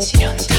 지련지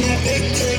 can't take.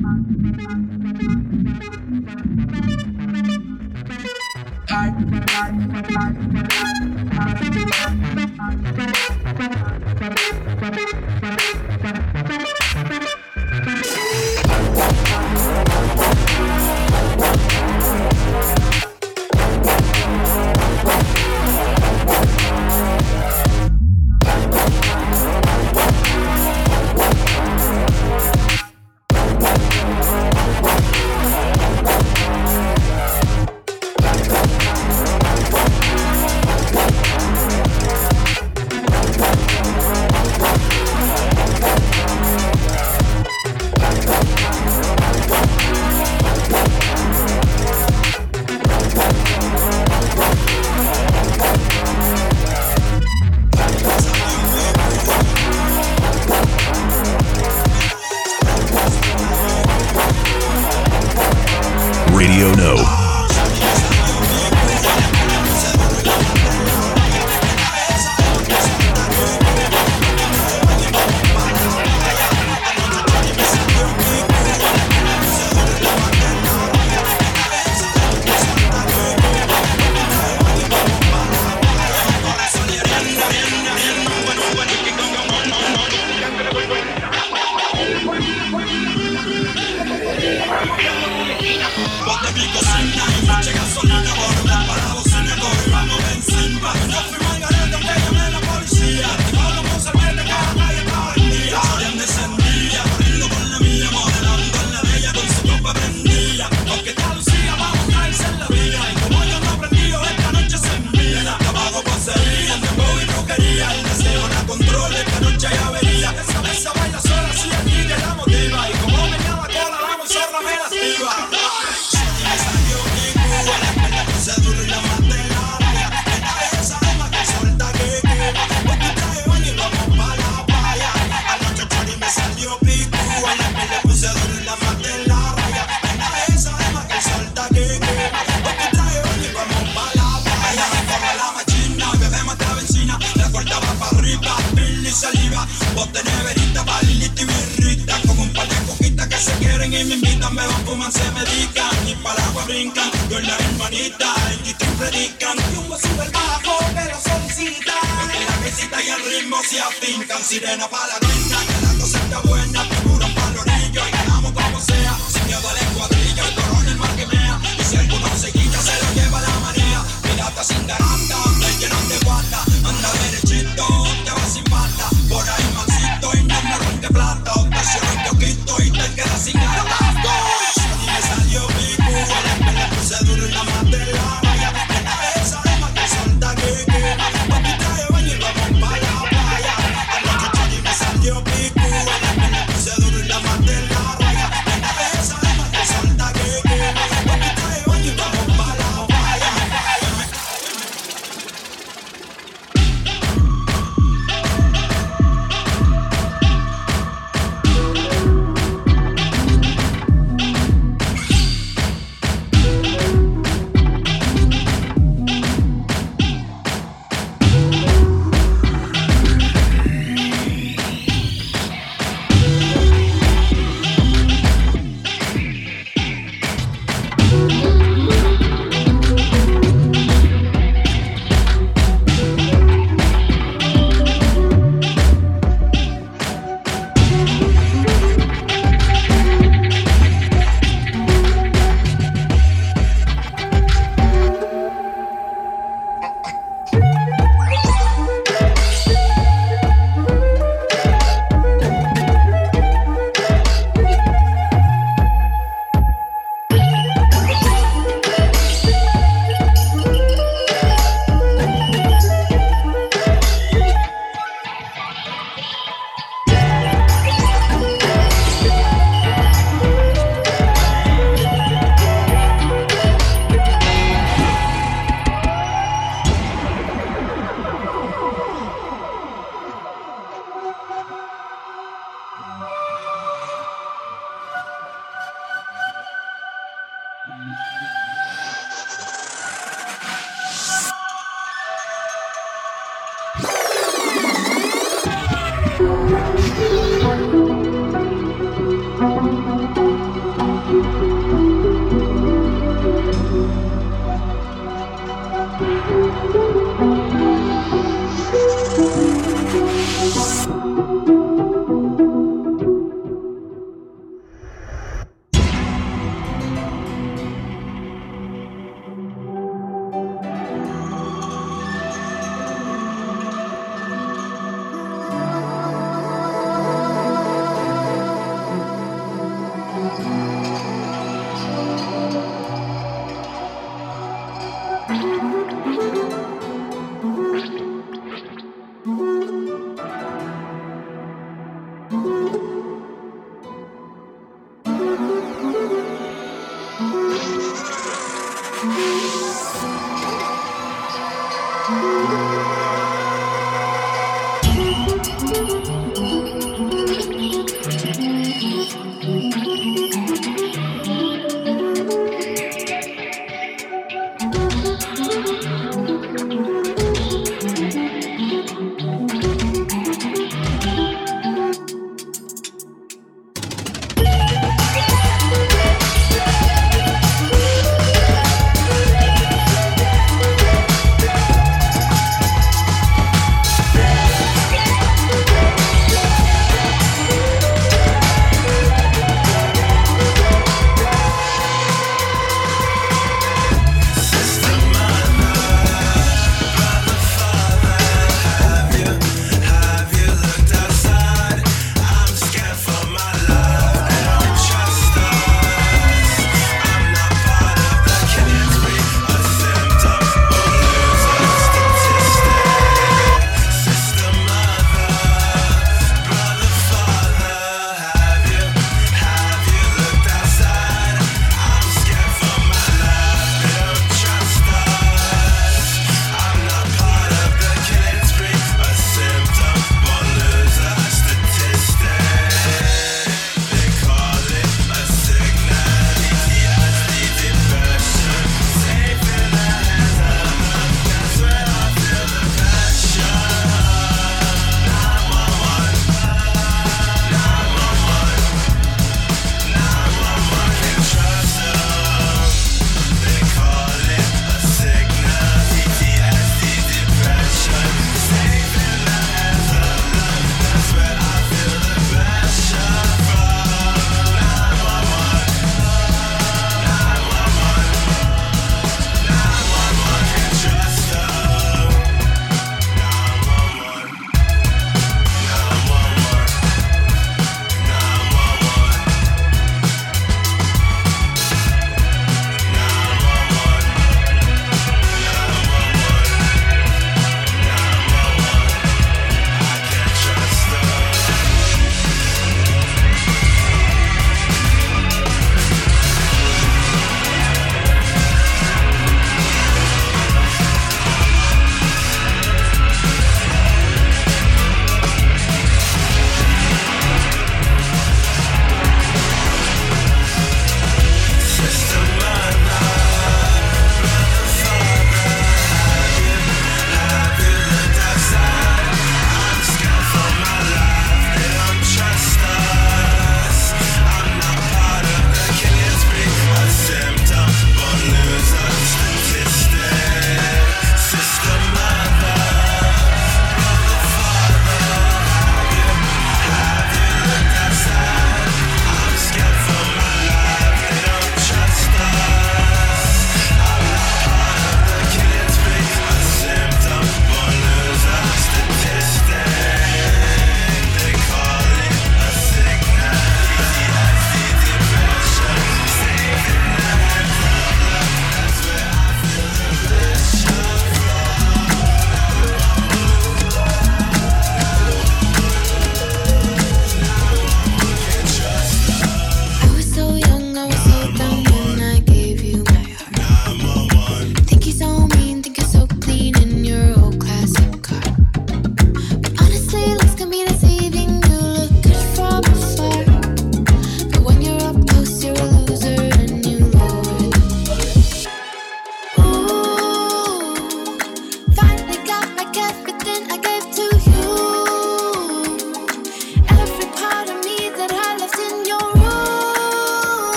Bye.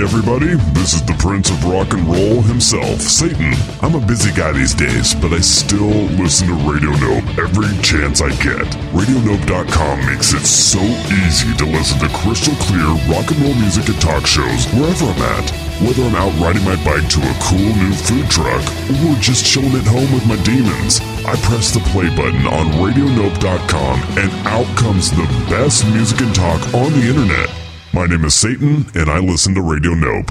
Everybody, this is the Prince of Rock and Roll himself, Satan. I'm a busy guy these days, but I still listen to Radio Nope every chance I get. RadioNope.com makes it so easy to listen to crystal clear rock and roll music and talk shows wherever I'm at. Whether I'm out riding my bike to a cool new food truck or just chilling at home with my demons, I press the play button on RadioNope.com and out comes the best music and talk on the internet. My name is Satan, and I listen to Radio Nope.